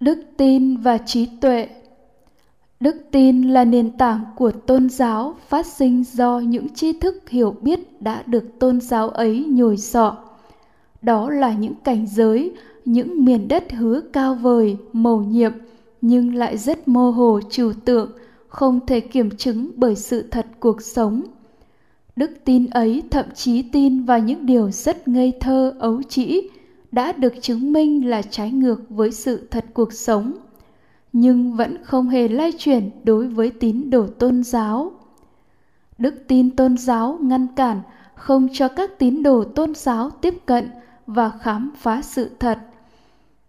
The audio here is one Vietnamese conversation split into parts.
đức tin và trí tuệ. Đức tin là nền tảng của tôn giáo phát sinh do những tri thức hiểu biết đã được tôn giáo ấy nhồi sọ. Đó là những cảnh giới, những miền đất hứa cao vời, mầu nhiệm, nhưng lại rất mơ hồ, trừu tượng, không thể kiểm chứng bởi sự thật cuộc sống. Đức tin ấy thậm chí tin vào những điều rất ngây thơ, ấu trĩ đã được chứng minh là trái ngược với sự thật cuộc sống, nhưng vẫn không hề lay chuyển đối với tín đồ tôn giáo. Đức tin tôn giáo ngăn cản không cho các tín đồ tôn giáo tiếp cận và khám phá sự thật.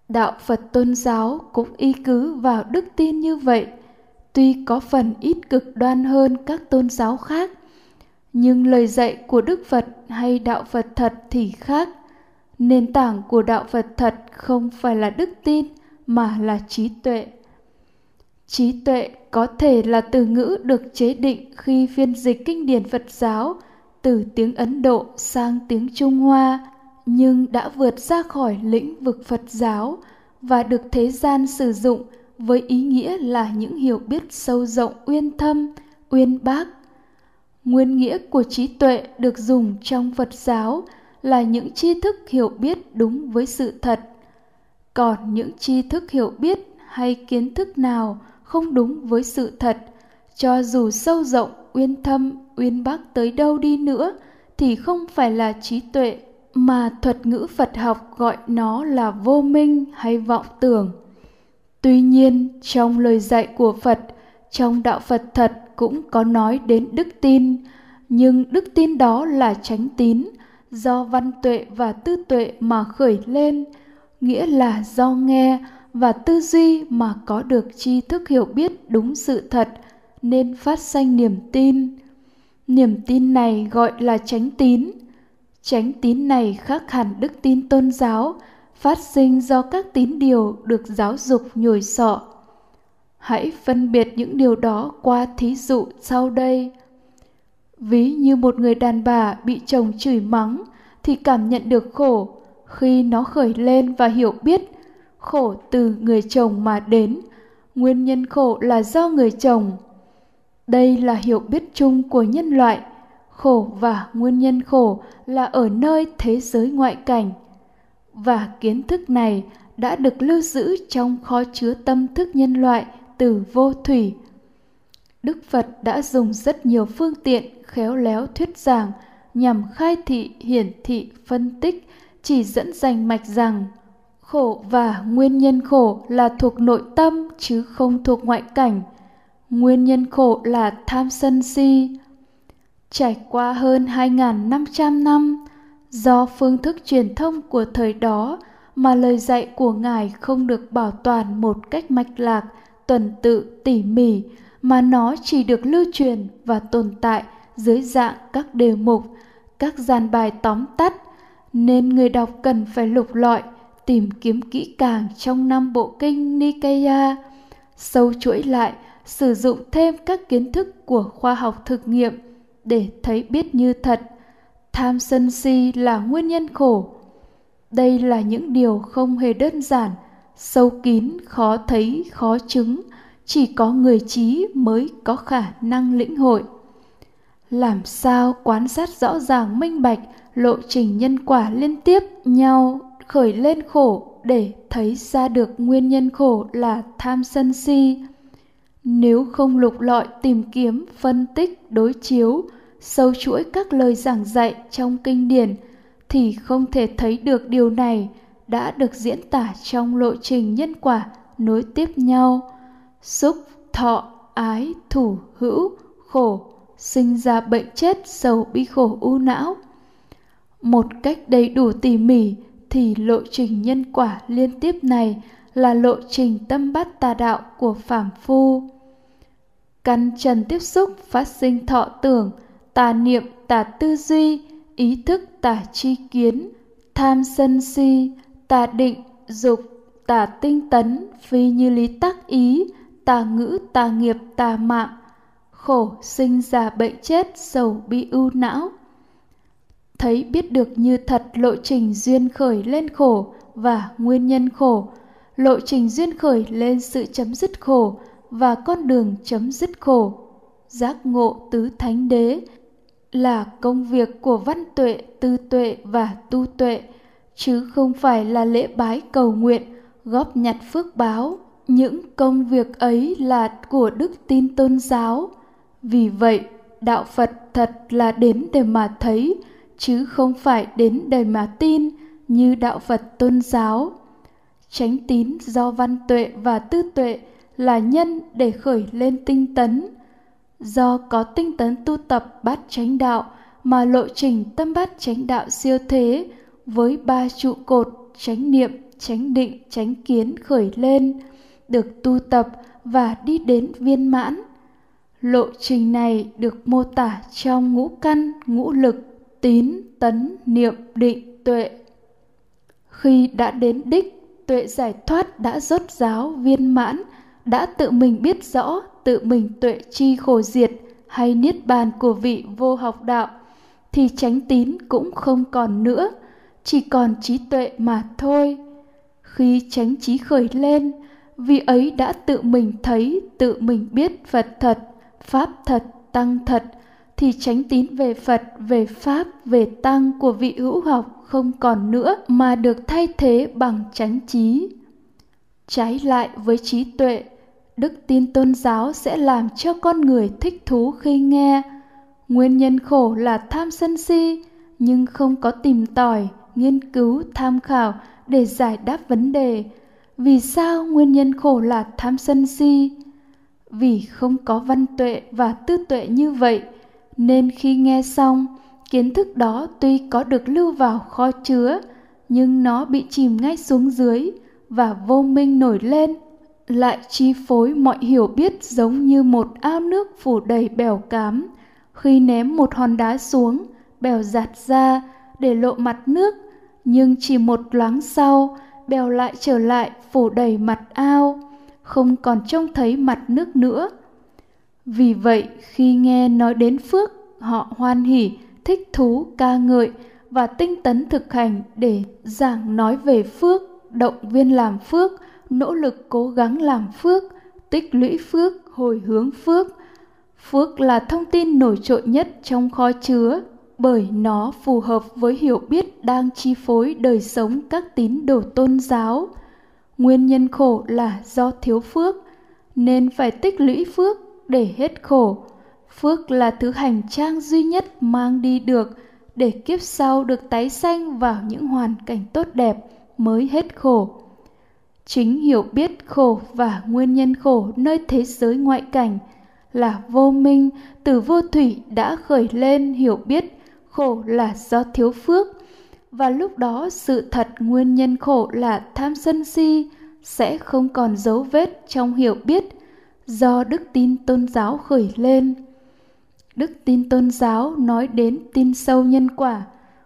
Đạo phật tôn giáo cũng y cứ vào đức tin như vậy, tuy có phần ít cực đoan hơn các tôn giáo khác, nhưng lời dạy của đức phật hay đạo phật thật thì khác nền tảng của đạo phật thật không phải là đức tin, mà là trí tuệ. Trí tuệ có thể là từ ngữ được chế định khi phiên dịch kinh điển phật giáo, từ tiếng ấn độ sang tiếng trung hoa, nhưng đã vượt ra khỏi lĩnh vực phật giáo và được thế gian sử dụng với ý nghĩa là những hiểu biết sâu rộng, uyên thâm, uyên bác. Nguyên nghĩa của trí tuệ được dùng trong phật giáo là những tri thức hiểu biết đúng với sự thật. Còn những tri thức hiểu biết hay kiến thức nào không đúng với sự thật, cho dù sâu rộng, uyên thâm, uyên bác tới đâu đi nữa, thì không phải là trí tuệ mà thuật ngữ phật học gọi nó là vô minh hay vọng tưởng. Tuy nhiên, trong lời dạy của phật, trong đạo phật thật cũng có nói đến đức tin, nhưng đức tin đó là tránh tín do văn tuệ và tư tuệ mà khởi lên, nghĩa là do nghe và tư duy mà có được tri thức hiểu biết đúng sự thật nên phát sanh niềm tin. Niềm tin này gọi là tránh tín. Tránh tín này khác hẳn đức tin tôn giáo, phát sinh do các tín điều được giáo dục nhồi sọ. Hãy phân biệt những điều đó qua thí dụ sau đây ví như một người đàn bà bị chồng chửi mắng thì cảm nhận được khổ. Khi nó khởi lên và hiểu biết khổ từ người chồng mà đến, nguyên nhân khổ là do người chồng. Đây là hiểu biết chung của nhân loại. Khổ và nguyên nhân khổ là ở nơi thế giới ngoại cảnh. Và kiến thức này đã được lưu giữ trong kho chứa tâm thức nhân loại từ vô thủy đức phật đã dùng rất nhiều phương tiện khéo léo thuyết giảng nhằm khai thị, hiển thị, phân tích, chỉ dẫn rành mạch rằng khổ và nguyên nhân khổ là thuộc nội tâm chứ không thuộc ngoại cảnh. Nguyên nhân khổ là tham sân si. Trải qua hơn 2.500 năm, do phương thức truyền thông của thời đó mà lời dạy của ngài không được bảo toàn một cách mạch lạc, tuần tự, tỉ mỉ mà nó chỉ được lưu truyền và tồn tại dưới dạng các đề mục các gian bài tóm tắt nên người đọc cần phải lục lọi tìm kiếm kỹ càng trong năm bộ kinh Nikaya, sâu chuỗi lại, sử dụng thêm các kiến thức của khoa học thực nghiệm để thấy biết như thật tham sân si là nguyên nhân khổ. Đây là những điều không hề đơn giản, sâu kín, khó thấy, khó chứng, chỉ có người trí mới có khả năng lĩnh hội. Làm sao quán sát rõ ràng minh bạch, lộ trình nhân quả liên tiếp nhau khởi lên khổ để thấy ra được nguyên nhân khổ là tham sân si nếu không lục lọi tìm kiếm, phân tích, đối chiếu, sâu chuỗi các lời giảng dạy trong kinh điển, thì không thể thấy được điều này đã được diễn tả trong lộ trình nhân quả nối tiếp nhau xúc, thọ, ái, thủ, hữu, khổ, sinh ra bệnh chết, sầu, bi, khổ, u não. Một cách đầy đủ tỉ mỉ thì lộ trình nhân quả liên tiếp này là lộ trình tâm bát tà đạo của phàm phu. Căn trần tiếp xúc, phát sinh thọ tưởng, tà niệm, tà tư duy, ý thức, tà chi kiến, tham sân si, tà định, dục, tà tinh tấn, phi như lý tác ý tà ngữ tà nghiệp tà mạng, khổ sinh già bệnh chết, sầu bi ưu não. Thấy biết được như thật lộ trình duyên khởi lên khổ và nguyên nhân khổ, lộ trình duyên khởi lên sự chấm dứt khổ và con đường chấm dứt khổ. Giác ngộ tứ thánh đế là công việc của văn tuệ, tư tuệ và tu tuệ, chứ không phải là lễ bái cầu nguyện, góp nhặt phước báo những công việc ấy là của đức tin tôn giáo. Vì vậy, đạo phật thật là đến để mà thấy, chứ không phải đến để mà tin như đạo phật tôn giáo. Chánh tín do văn tuệ và tư tuệ là nhân để khởi lên tinh tấn. Do có tinh tấn tu tập bát chánh đạo mà lộ trình tâm bát chánh đạo siêu thế với ba trụ cột, chánh niệm, chánh định, chánh kiến khởi lên được tu tập và đi đến viên mãn. Lộ trình này được mô tả trong ngũ căn, ngũ lực, tín, tấn, niệm, định, tuệ. Khi đã đến đích, tuệ giải thoát đã rốt ráo, viên mãn, đã tự mình biết rõ, tự mình tuệ chi khổ diệt hay niết bàn của vị vô học đạo, thì chánh tín cũng không còn nữa, chỉ còn trí tuệ mà thôi. Khi chánh trí khởi lên vì ấy đã tự mình thấy, tự mình biết phật thật, pháp thật, tăng thật, thì tránh tín về phật, về pháp, về tăng của vị hữu học không còn nữa mà được thay thế bằng chánh trí. Trái lại với trí tuệ, đức tin tôn giáo sẽ làm cho con người thích thú khi nghe. Nguyên nhân khổ là tham sân si, nhưng không có tìm tòi, nghiên cứu, tham khảo để giải đáp vấn đề vì sao nguyên nhân khổ là tham sân si? Vì không có văn tuệ và tư tuệ như vậy, nên khi nghe xong, kiến thức đó tuy có được lưu vào kho chứa, nhưng nó bị chìm ngay xuống dưới và vô minh nổi lên, lại chi phối mọi hiểu biết giống như một ao nước phủ đầy bèo cám. Khi ném một hòn đá xuống, bèo giạt ra để lộ mặt nước, nhưng chỉ một loáng sau bèo lại trở lại, phủ đầy mặt ao, không còn trông thấy mặt nước nữa. Vì vậy, khi nghe nói đến phước, họ hoan hỉ, thích thú, ca ngợi và tinh tấn thực hành để giảng nói về phước, động viên làm phước, nỗ lực cố gắng làm phước, tích lũy phước, hồi hướng phước. Phước là thông tin nổi trội nhất trong kho chứa bởi nó phù hợp với hiểu biết đang chi phối đời sống các tín đồ tôn giáo. Nguyên nhân khổ là do thiếu phước, nên phải tích lũy phước để hết khổ. Phước là thứ hành trang duy nhất mang đi được để kiếp sau được tái sanh vào những hoàn cảnh tốt đẹp mới hết khổ. Chính hiểu biết khổ và nguyên nhân khổ nơi thế giới ngoại cảnh là vô minh từ vô thủy đã khởi lên hiểu biết khổ là do thiếu phước và lúc đó sự thật nguyên nhân khổ là tham sân si sẽ không còn dấu vết trong hiểu biết do đức tin tôn giáo khởi lên đức tin tôn giáo nói đến tin sâu nhân quả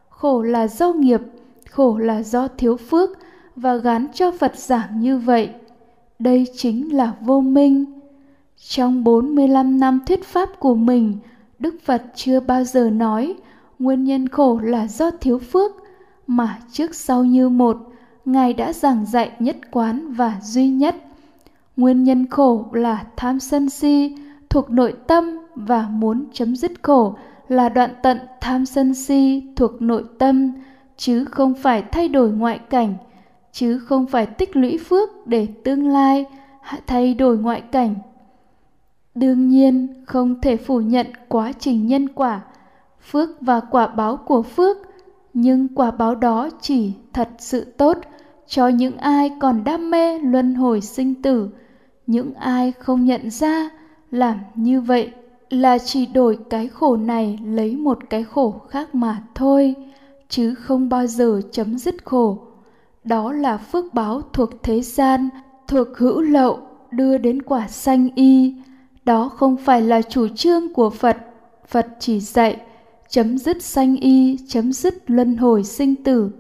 khổ là do nghiệp khổ là do thiếu phước và gán cho Phật giảng như vậy. Đây chính là vô minh. Trong 45 năm thuyết pháp của mình, Đức Phật chưa bao giờ nói nguyên nhân khổ là do thiếu phước, mà trước sau như một, Ngài đã giảng dạy nhất quán và duy nhất. Nguyên nhân khổ là tham sân si thuộc nội tâm và muốn chấm dứt khổ là đoạn tận tham sân si thuộc nội tâm, chứ không phải thay đổi ngoại cảnh – chứ không phải tích lũy phước để tương lai thay đổi ngoại cảnh đương nhiên không thể phủ nhận quá trình nhân quả phước và quả báo của phước, nhưng quả báo đó chỉ thật sự tốt cho những ai còn đam mê luân hồi sinh tử. Những ai không nhận ra làm như vậy là chỉ đổi cái khổ này lấy một cái khổ khác mà thôi, chứ không bao giờ chấm dứt khổ. Đó là phước báo thuộc thế gian, thuộc hữu lậu, đưa đến quả sanh y. Đó không phải là chủ trương của phật. Phật chỉ dạy chấm dứt sanh y chấm dứt luân hồi sinh tử.